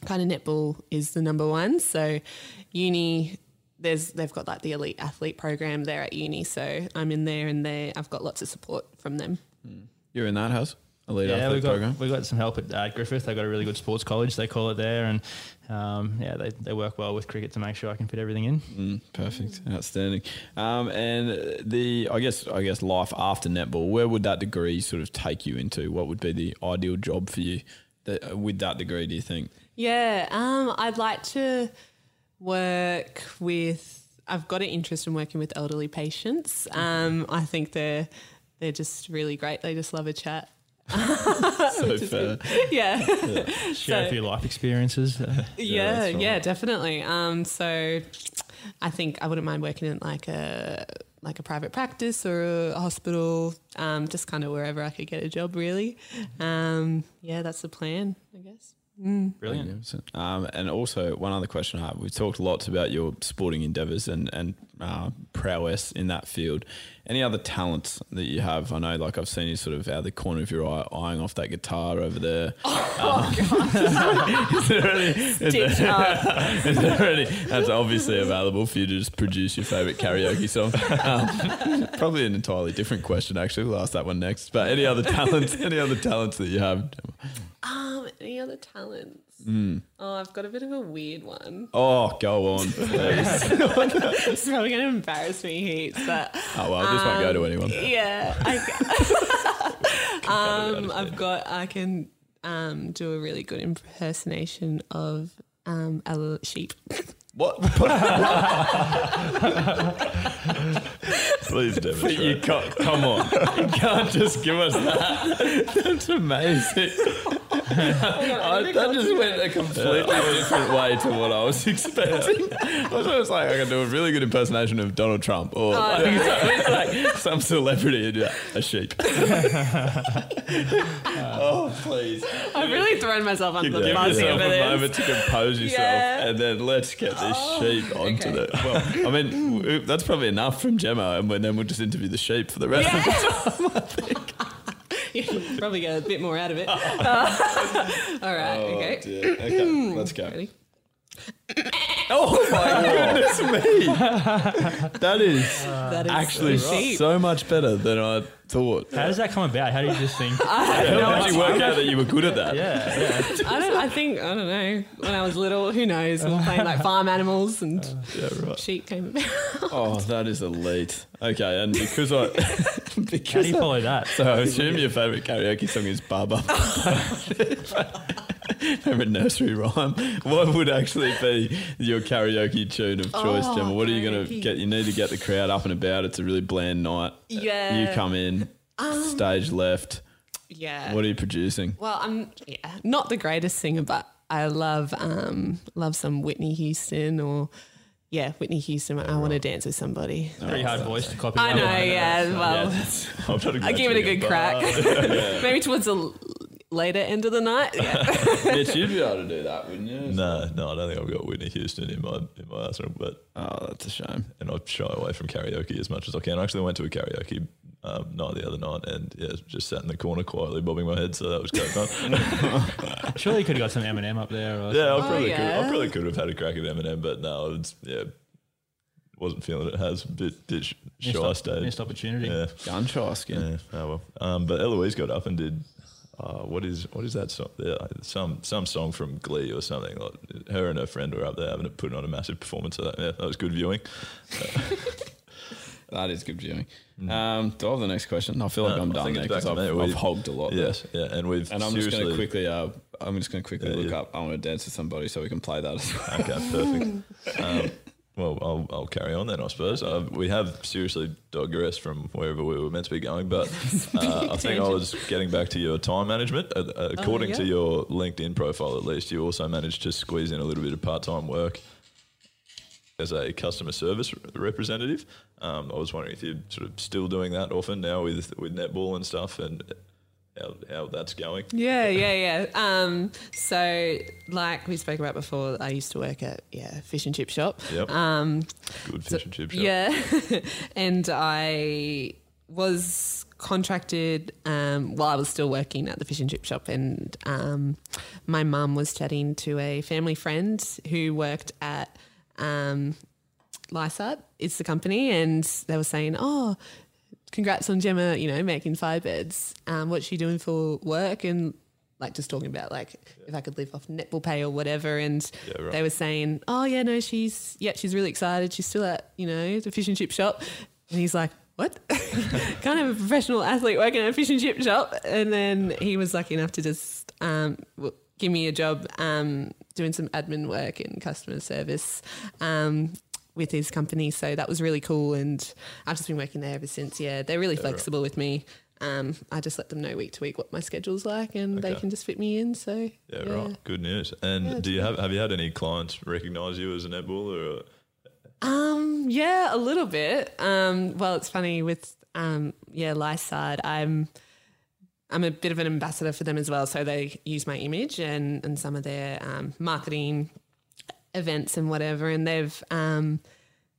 kind of netball is the number one. So uni, there's they've got like the elite athlete program there at uni. So I'm in there, and they I've got lots of support from them. You're in that house, elite yeah, athlete we got program. we got some help at uh, Griffith. They got a really good sports college, they call it there, and um, yeah, they, they work well with cricket to make sure I can fit everything in. Mm, perfect, outstanding. Um, and the I guess I guess life after netball, where would that degree sort of take you into? What would be the ideal job for you that, with that degree? Do you think? Yeah, um, I'd like to work with. I've got an interest in working with elderly patients. Um, I think they're they're just really great. They just love a chat. So fair. Yeah. Share So- a few life experiences. Uh, Yeah, yeah, right. definitely. Um, so I think I wouldn't mind working in like a like a private practice or a hospital, um, just kind of wherever I could get a job. Really, um, yeah, that's the plan, I guess. brilliant. Um, and also, one other question I have: We've talked lots about your sporting endeavours and and uh, prowess in that field. Any other talents that you have? I know, like I've seen you sort of out of the corner of your eye eyeing off that guitar over there. Um, is there any? Is Stitch there, up. is there any? That's obviously available for you to just produce your favourite karaoke song. Um, probably an entirely different question. Actually, we'll ask that one next. But any other talents? Any other talents that you have? Um, any other talents? Oh, I've got a bit of a weird one. Oh, go on, please. it's probably going to embarrass me heaps, but Oh well, this won't go to anyone. yeah, I, um, I've got. I can um, do a really good impersonation of um, a sheep. What? Please you can't, come on. You can't just give us that. That's amazing. I, oh, that just went a completely different way to what I was expecting. I was always like, I can do a really good impersonation of Donald Trump or oh, like, it's like some celebrity and a sheep. oh, please. I've really thrown myself under the Give bus yourself a moment to compose yourself, Yeah. and then let's get this oh, sheep onto okay. the. Well, I mean, that's probably enough from Gemma, and then we'll just interview the sheep for the rest of the time. Probably get a bit more out of it. Uh, all right. Oh, okay. Okay, let's go. Ready? Oh my goodness me! That is That is actually cheap. so much better than I thought. How does that come about? How do you just think? How did you work out that you were good at that? yeah, yeah. I don't. I think I don't know. When I was little, who knows? We were playing like farm animals and Yeah, right. sheep came about. Oh, that is elite. Okay, and because I How because do you I- follow that? so I assume your favourite karaoke song is Baba. favourite nursery rhyme. What would actually be your karaoke tune of choice, Oh, Gemma? What are you going to get? You need to get the crowd up and about. It's a really bland night. Yeah. You come in, stage left. Yeah. What are you producing? Well, I'm yeah, not the greatest singer, but I love um love some Whitney Houston or yeah, Whitney Houston. I want to dance with somebody. Pretty hard voice to copy. I know, yeah. Well, I'm trying to I give it a good but- crack. Maybe towards the l- later into the night. Yeah. Mitch, you'd be able to do that, wouldn't you? No, no, I don't think I've got Whitney Houston in my in my arsenal, but Oh, that's a shame. and I shy away from karaoke as much as I can. I actually went to a karaoke um, night the other night and yeah, just sat in the corner quietly bobbing my head, so that was great fun. Surely you could have got some Eminem up there. Or yeah, I Oh, probably could. I probably could have had a crack at Eminem, but no, it's yeah, wasn't feeling it. Has a bit bit sh- Missed, shy stage. missed opportunity. Yeah, Gun shy skin. yeah. Oh well. Um, but Eloise got up and did. Uh, what is what is that song? Yeah, some some song from Glee or something. Like her and her friend were up there having to put on a massive performance of that. Yeah, that was good viewing. That is good viewing. Um, do I have the next question? I feel like No, I'm. I done think there it's because to I've, me. I've We've- hogged a lot. there. Yes, yeah, and we've And I'm just going to seriously- quickly, uh, I'm just going to quickly Yeah, look yeah. up. I want to dance with somebody so we can play that as well. Okay, perfect. um, well, I'll, I'll carry on then, I suppose. Uh, we have seriously digressed from wherever we were meant to be going, but uh, I think I was getting back to your time management. Uh, according to yeah. your LinkedIn profile, at least, you also managed to squeeze in a little bit of part time work as a customer service representative. Um, I was wondering if you're sort of still doing that often now with, with netball and stuff and how, how that's going. Yeah, yeah, yeah. Um, so, like we spoke about before, I used to work at yeah fish and chip shop. Yep. Um, Good fish and chip shop. yeah, and I was contracted um, while I was still working at the fish and chip shop, and um, my mum was chatting to a family friend who worked at um, Lysart, it's the company, and they were saying, "Oh, congrats on Gemma, you know, making Firebirds. Um, what's she doing for work?" And like just talking about like if I could live off netball pay or whatever. And Yeah, right. they were saying, "Oh yeah, no, she's yeah, she's really excited. She's still at you know the fish and chip shop." And he's like, "What? Can't have a professional athlete working at a fish and chip shop?" And then he was lucky enough to just um, give me a job um, doing some admin work in customer service. Um, with his company, so that was really cool, and I've just been working there ever since. Yeah, they're really flexible with me. Um, I just let them know week to week what my schedule's like, and they can just fit me in. So Yeah, right. Good news. And Yeah, do you have have you had any clients recognise you as a netballer? Or, Um, yeah, a little bit. Um, well, it's funny with um, yeah, Lyside. I'm I'm a bit of an ambassador for them as well, so they use my image and and some of their um, marketing events and whatever, and they've um,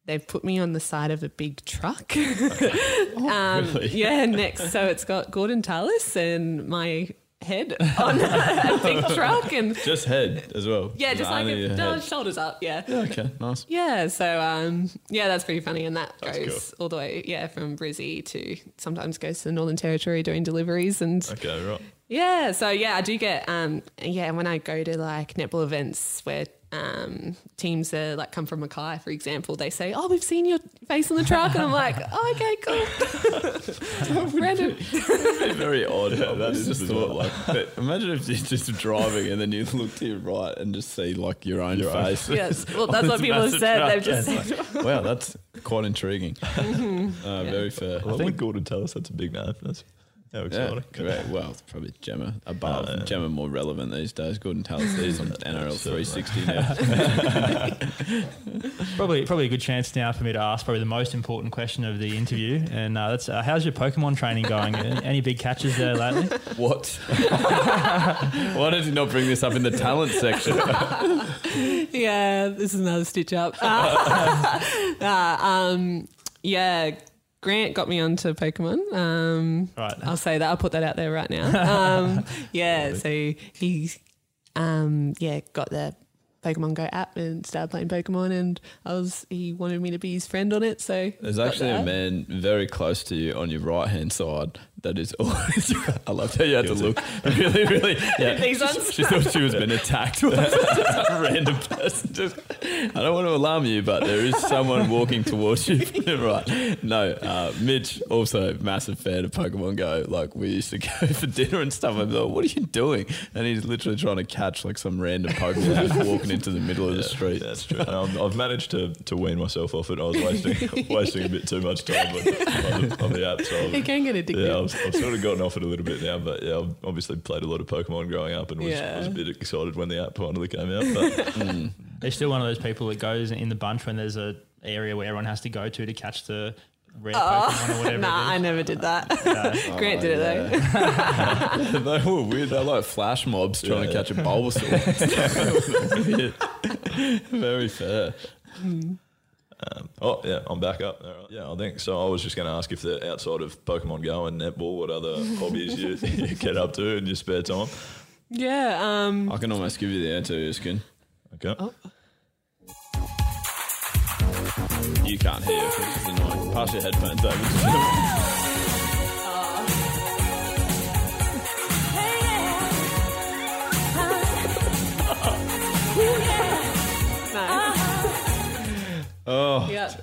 they've put me on the side of a big truck. um, Yeah, next. So it's got Gordon Tallis and my head on a big truck, and Just head as well. yeah, just like a, no, shoulders up. Yeah. Okay, nice. Yeah, so um, yeah, that's pretty funny, and that That's goes all the way, yeah, from Brizzy to sometimes goes to the Northern Territory doing deliveries, and okay, right. yeah, so yeah, I do get um, yeah, when I go to like netball events where um, teams that like come from Mackay, for example, they say, "Oh, we've seen your face on the truck," and I'm like, oh, "Okay, cool." Random. Very odd. Yeah, that is just bizarre. thought like, but imagine if you're just driving and then you look to your right and just see like your own Your own face. yes, well, that's what people have said. truck. They've just Yeah, said, like, wow, that's quite intriguing. Mm-hmm. Uh, Very fair. I think Gordon Tallis that's a big name. That's how Yeah, exciting. correct. Well, it's probably Gemma above. Yeah. Gemma more relevant these days. Gordon Tallis is on NRL Certainly. 360 now. Probably, probably a good chance now for me to ask probably the most important question of the interview, and uh, that's uh, how's your Pokemon training going? any, any big catches there lately? what? Why did you not bring this up in the talent section? yeah, this is another stitch up. Uh, uh, um, yeah, Grant got me onto Pokemon. Um, Right. I'll say that. I'll put that out there right now. Um, yeah. So he, um, yeah, got the Pokemon Go app and started playing Pokemon, and I was he wanted me to be his friend on it. So There's got actually a man very close to you on your right hand side that is always. I loved how you had to look really, really. Yeah, These she, ones? she thought she was being attacked by just a random person. Just, I don't want to alarm you, but there is someone walking towards you. right? No, uh, Mitch also massive fan of Pokemon Go. Like we used to go for dinner and stuff. I'm like, what are you doing? And he's literally trying to catch like some random Pokemon just walking into the middle of the street. That's true. And I've, I've managed to, to wean myself off it. I was wasting wasting a bit too much time on, on, the, on the app. So I've- It can get addictive. Yeah, I've, I've sort of gotten off it a little bit now. But yeah, I've obviously played a lot of Pokemon growing up and was, Yeah. was a bit excited when the app finally came out. But mm. There's still one of those people that goes in the bunch when there's a area where everyone has to go to to catch the rare oh, Pokemon or whatever. Nah, I never did that. Oh, Grant did it oh, though. they were weird. They're like flash mobs trying to catch a Bulbasaur. Very fair. Hmm. Oh yeah, I'm back up. All right. Yeah, I think so. I was just going to ask if they're outside of Pokemon Go and netball, what other hobbies you, you get up to in your spare time? Yeah. Um, I can almost give you the answer, Iskin. Okay. You can't hear, which is annoying. Pass your headphones over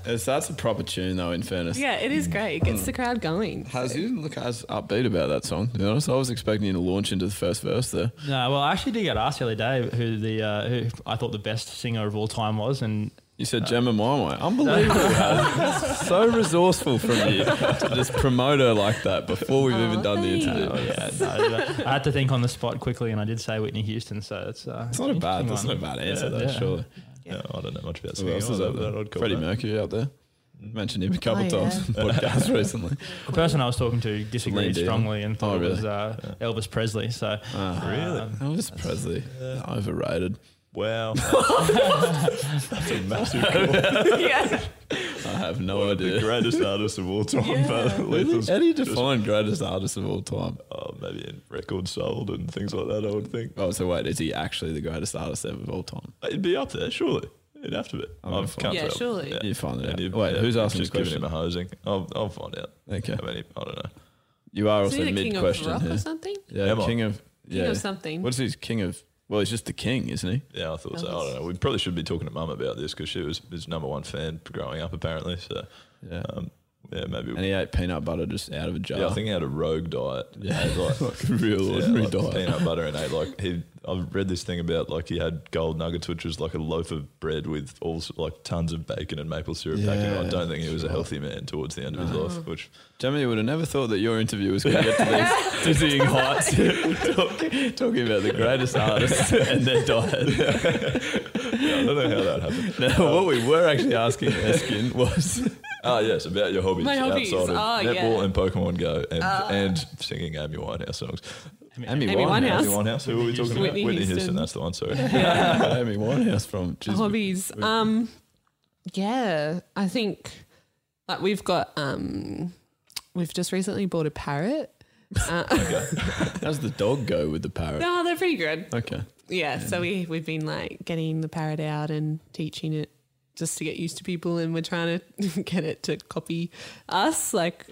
Oh, Yeah. that's a proper tune, though. In fairness, Yeah, it is great. It gets the crowd going. Has you look as upbeat about that song? To be honest, I was expecting you to launch into the first verse there. No, well, I actually did get asked the other day who the uh, who I thought the best singer of all time was, and You said Gemma Mi Mi. Unbelievable. So resourceful from you to just promote her like that before we've even done the interview. oh, yeah, no, I had to think on the spot quickly, and I did say Whitney Houston. So it's uh, It's not a bad, interesting that's not a bad answer, Yeah, though, yeah. surely. Yeah, I don't know much about Who singing. else is I out there? I'd call Freddie that. Mercury out there. Mentioned him a couple Oh, yeah. times on podcasts recently. The person I was talking to disagreed Dion. strongly and thought Oh, it was really? uh, Elvis Presley. So really? Elvis Presley. Overrated. Wow. That's a massive call. yeah. I have no The idea. greatest artist of all time. Yeah. but Lethal's How do you just- define greatest artist of all time? Oh, maybe in records sold and things like that, I would think. Oh, so wait, is he actually the greatest artist ever of all time? It'd be up there, surely. It'd have to be. I'm I gonna can't find Yeah, tell. surely. You find it out. you've- Wait, yeah, who's you've asking just this giving question? him a hosing. I'll, I'll find out. Okay. How many? I don't know. You are Is also he the mid king of question rock here. or something? Yeah, king of yeah. of something. What's his king of? Well, he's just the king, isn't he? Yeah, I thought so. I don't know. We probably should be talking to Mum about this because she was his number one fan growing up, apparently. So, Yeah. um, yeah, maybe. And he ate peanut butter just out of a jar. yeah, I think he had a rogue diet. Yeah, like, like a real yeah, ordinary like diet. Peanut butter and ate like he. I've read this thing about like he had gold nuggets, which was like a loaf of bread with all like tons of bacon and maple syrup packed in it. I don't think he was a healthy man towards the end of his life. Which Jamie, would have never thought that your interview was going to get to these dizzying heights, Talk, talking about the greatest artists and their diet. yeah, I don't know how that happened. Now, what we were actually asking Eskin was, Ah, yes, about your hobbies My hobbies. outside of Oh, netball yeah. Uh, and Pokemon Go and, and singing Amy Winehouse songs. Amy, Amy Winehouse. Winehouse. Amy Winehouse, who are we talking Whitney about? Whitney Houston. Houston. that's the one, sorry. Amy Winehouse from Gisborne. Hobbies. Um, yeah, I think like we've got um, we've just recently bought a parrot. Uh, How's the dog go with the parrot? no, they're pretty good. Okay. Yeah, so we we've been like getting the parrot out and teaching it just to get used to people, and we're trying to get it to copy us. Like,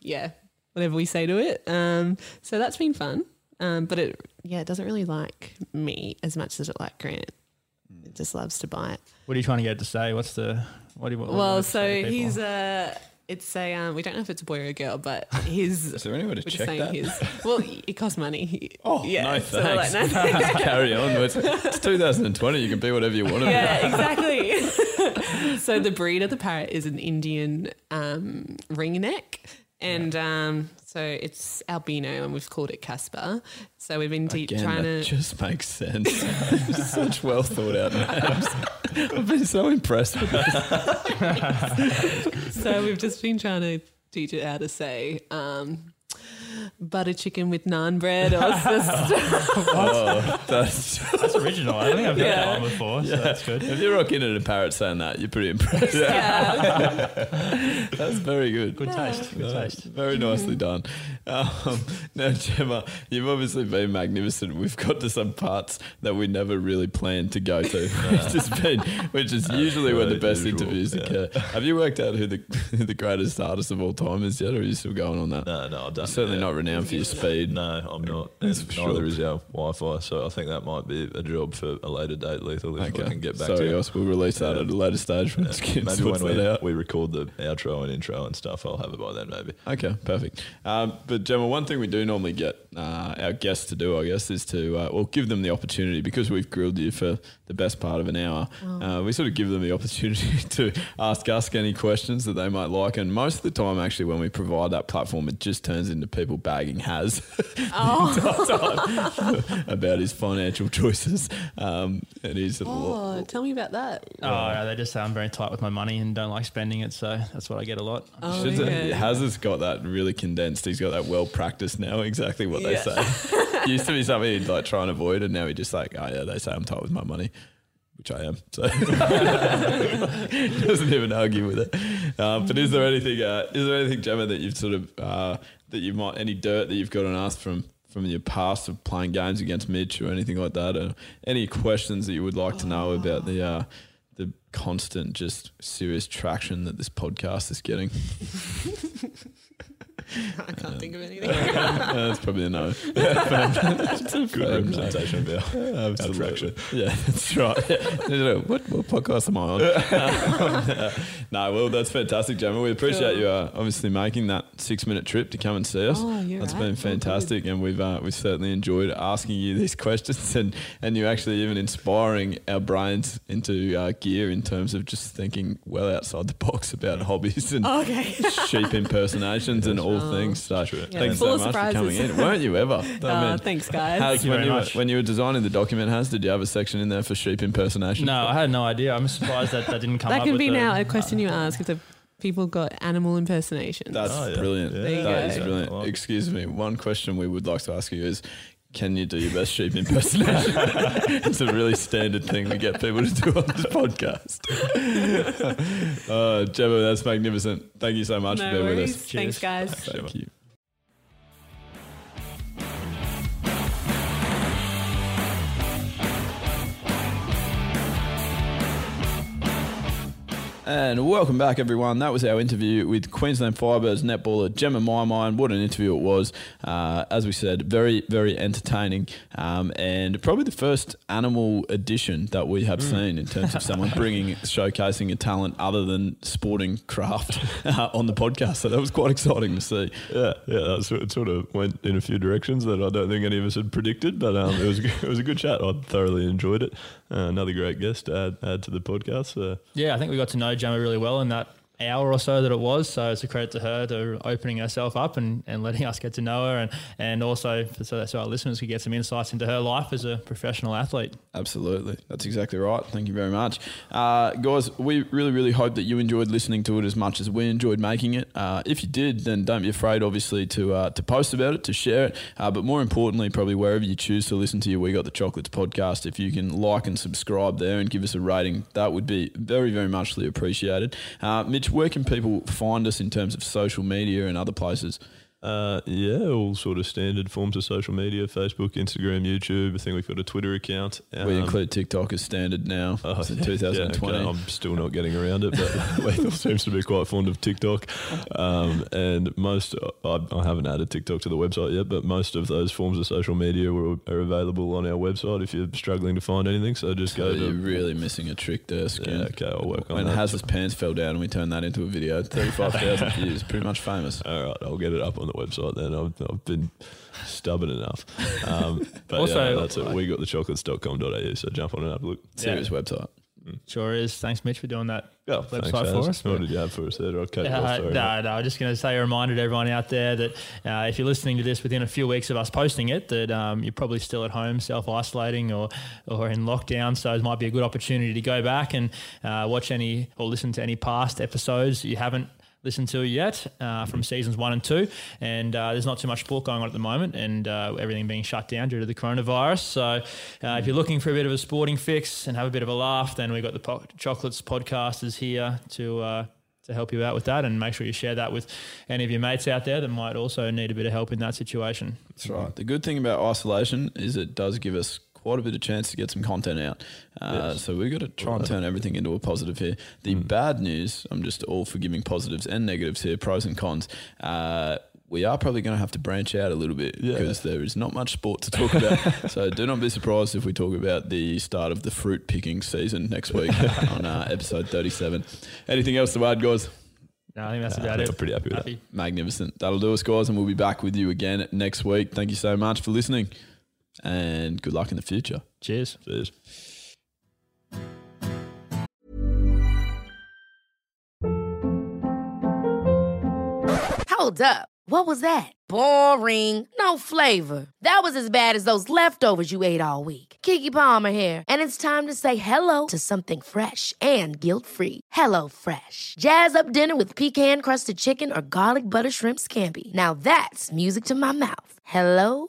yeah, whatever we say to it. Um, so that's been fun. Um, but it yeah, it doesn't really like me as much as it like Grant. It just loves to bite. What are you trying to get it to say? What's the what do you? What, what Well, do you say so to he's a. It's a. Um, we don't know if it's a boy or a girl, but his. Is there any way to check saying that? his. Well, it costs money. Oh, yeah. no so we're like, thanks. no. Just carry on. It's, it's 2020. You can be whatever you want to yeah, exactly. so the breed of the parrot is an Indian um, ringneck, and um, so it's albino, and we've called it Casper. So we've been be. te- Again, trying to. just makes sense. Such well thought out names. I've been so impressed with this. so we've just been trying to teach it how to say. Um, butter chicken with naan bread or just Oh, that's That's original. I don't think I've heard Yeah. that one before, so that's good. If you rock in at a parrot saying that, you're pretty impressed. yeah. That's very good. Good taste. Good Uh, taste. Very nicely done. Um, now, Gemma, you've obviously been magnificent. We've got to some parts that we never really planned to go to, which has been, which is usually when the right, best usual, interviews yeah. occur. Have you worked out who the who the greatest artist of all time is yet, or are you still going on that? No, no, I don't. Certainly yeah. Not renowned for your speed. No, I'm not. That's And for neither sure. is our Wi-Fi. So I think that might be a job for a later date, Lethal. If I Okay, can get back sorry, to you. guys. We'll release that Yeah. at a later stage when Yeah. it's Maybe when that we, out. we record the outro and intro and stuff, I'll have it by then, maybe. Okay, perfect. Um, but Gemma, one thing we do normally get uh, our guests to do, I guess, is to uh, well give them the opportunity because we've grilled you for the best part of an hour. Uh, we sort of give them the opportunity to ask us any questions that they might like, and most of the time, actually, when we provide that platform, it just turns into people bagging has about his financial choices um, and his. Oh, tell me about that. Oh, no, they just say I'm very tight with my money and don't like spending it, so that's what I get a lot. Oh, Should yeah. Has has got that really condensed. He's got that well practiced now. Exactly what Yeah. they say. Used to be something he'd like try and avoid, and now he just like, oh yeah, they say I'm tight with my money, which I am. So doesn't even argue with it. Um, but is there anything? Uh, is there anything, Gemma, that you've sort of uh, that you might any dirt that you've got on us from? From your past of playing games against Mitch or anything like that, or any questions that you would like to know about the uh, the constant, just serious traction that this podcast is getting? I can't think of anything. Uh, That's probably a no. Good representation of our, our Absolutely. Yeah, that's right. Yeah. what, what podcast am I on? no, well, that's fantastic, Gemma. We appreciate Cool. you uh, obviously making that six minute trip to come and see us. Oh, you're That's right. been Oh, fantastic, and we've uh, we've certainly enjoyed asking you these questions, and and you actually even inspiring our brains into uh, gear in terms of just thinking well outside the box about hobbies and Okay. sheep impersonations and all things. So Yeah, thanks full so of much for coming in. Weren't you ever? Uh, thanks, guys. How- Thank you when, very you were, much. when you were designing the document, Has did you have a section in there for sheep impersonation? No, I had no idea. I'm surprised that that didn't come that up can with be the- now a question you ask if the people got animal impersonations. That's Oh, yeah. brilliant. Yeah. There you That go. is brilliant. I like it. Excuse me. One question we would like to ask you is. Can you do your best sheep impersonation? it's a really standard thing we get people to do on this podcast. uh, Gemma, that's magnificent. Thank you so much no for being worries. with us. Thanks, guys. Thank you. And welcome back, everyone. That was our interview with Queensland Firebirds netballer Gemma Mi Mi. What an interview it was. Uh, as we said, very, very entertaining. Um, and probably the first animal edition that we have seen in terms of someone bringing, showcasing a talent other than sporting craft uh, on the podcast. So that was quite exciting to see. Yeah, yeah, that sort it sort of went in a few directions that I don't think any of us had predicted, but um, it was a good- it was a good chat. I thoroughly enjoyed it. Uh, another great guest to add, add to the podcast. So Yeah, I think we got to know Gemma really well and that hour or so that it was. So it's a credit to her to opening herself up and, and letting us get to know her, and and also so, so our listeners could get some insights into her life as a professional athlete. Absolutely. That's exactly right. Thank you very much. Uh, guys, we really, really hope that you enjoyed listening to it as much as we enjoyed making it. Uh, if you did, then don't be afraid, obviously, to uh, to post about it, to share it. Uh, but more importantly, probably wherever you choose to listen to your We Got the Chocolates podcast, if you can like and subscribe there and give us a rating, that would be very, very muchly appreciated. Uh, Mitch, where can people find us in terms of social media and other places? Uh, yeah, all sort of standard forms of social media: Facebook, Instagram, YouTube. I think we've got a Twitter account. we Um, include TikTok as standard now. Oh, it's in yeah, 2020. yeah, okay. I'm still not getting around it, but Lethal seems to be quite fond of TikTok. Um, and most, I, I haven't added TikTok to the website yet, but most of those forms of social media are, are available on our website if you're struggling to find anything. So just go So you're to. really missing a trick there, Skin. Yeah, okay, I'll work on when that. Haz's pants fell down and we turned that into a video, 35,000 views, pretty much famous. All right, I'll get it up on the website then. I've, I've been stubborn enough. Um, but Also, yeah, that's it. We got the chocolates.com.au. So jump on and have a look. Serious website. Sure is. Thanks, Mitch, for doing that Yeah, website thanks, for us. What did you have for us there? Okay, Yeah, well, no, no. I'm just going to say a reminder to everyone out there that uh, if you're listening to this within a few weeks of us posting it, that um, you're probably still at home self isolating or, or in lockdown. So it might be a good opportunity to go back and uh, watch any or listen to any past episodes you haven't listened to yet uh, from seasons one and two. And uh, there's not too much sport going on at the moment, and uh, everything being shut down due to the coronavirus. So uh, if you're looking for a bit of a sporting fix and have a bit of a laugh, then we've got the po- Chocolates podcasters here to. Uh, to help you out with that, and make sure you share that with any of your mates out there that might also need a bit of help in that situation. That's right. The good thing about isolation is it does give us quite a bit of chance to get some content out. Uh, Yes. So we've got to try and turn everything into a positive here. The Mm. bad news, I'm just all for giving positives and negatives here, pros and cons. Uh, we are probably going to have to branch out a little bit Yeah. because there is not much sport to talk about. so do not be surprised if we talk about the start of the fruit picking season next week on uh, episode 37. Anything else to add, guys? No, I think that's about I think it. I'm pretty happy with that. Happy. Magnificent. That'll do us, guys, and we'll be back with you again next week. Thank you so much for listening, and good luck in the future. Cheers. Cheers. Hold up. What was that? Boring. No flavor. That was as bad as those leftovers you ate all week. Keke Palmer here, and it's time to say hello to something fresh and guilt-free. Hello Fresh. Jazz up dinner with pecan-crusted chicken or garlic butter shrimp scampi. Now that's music to my mouth. Hello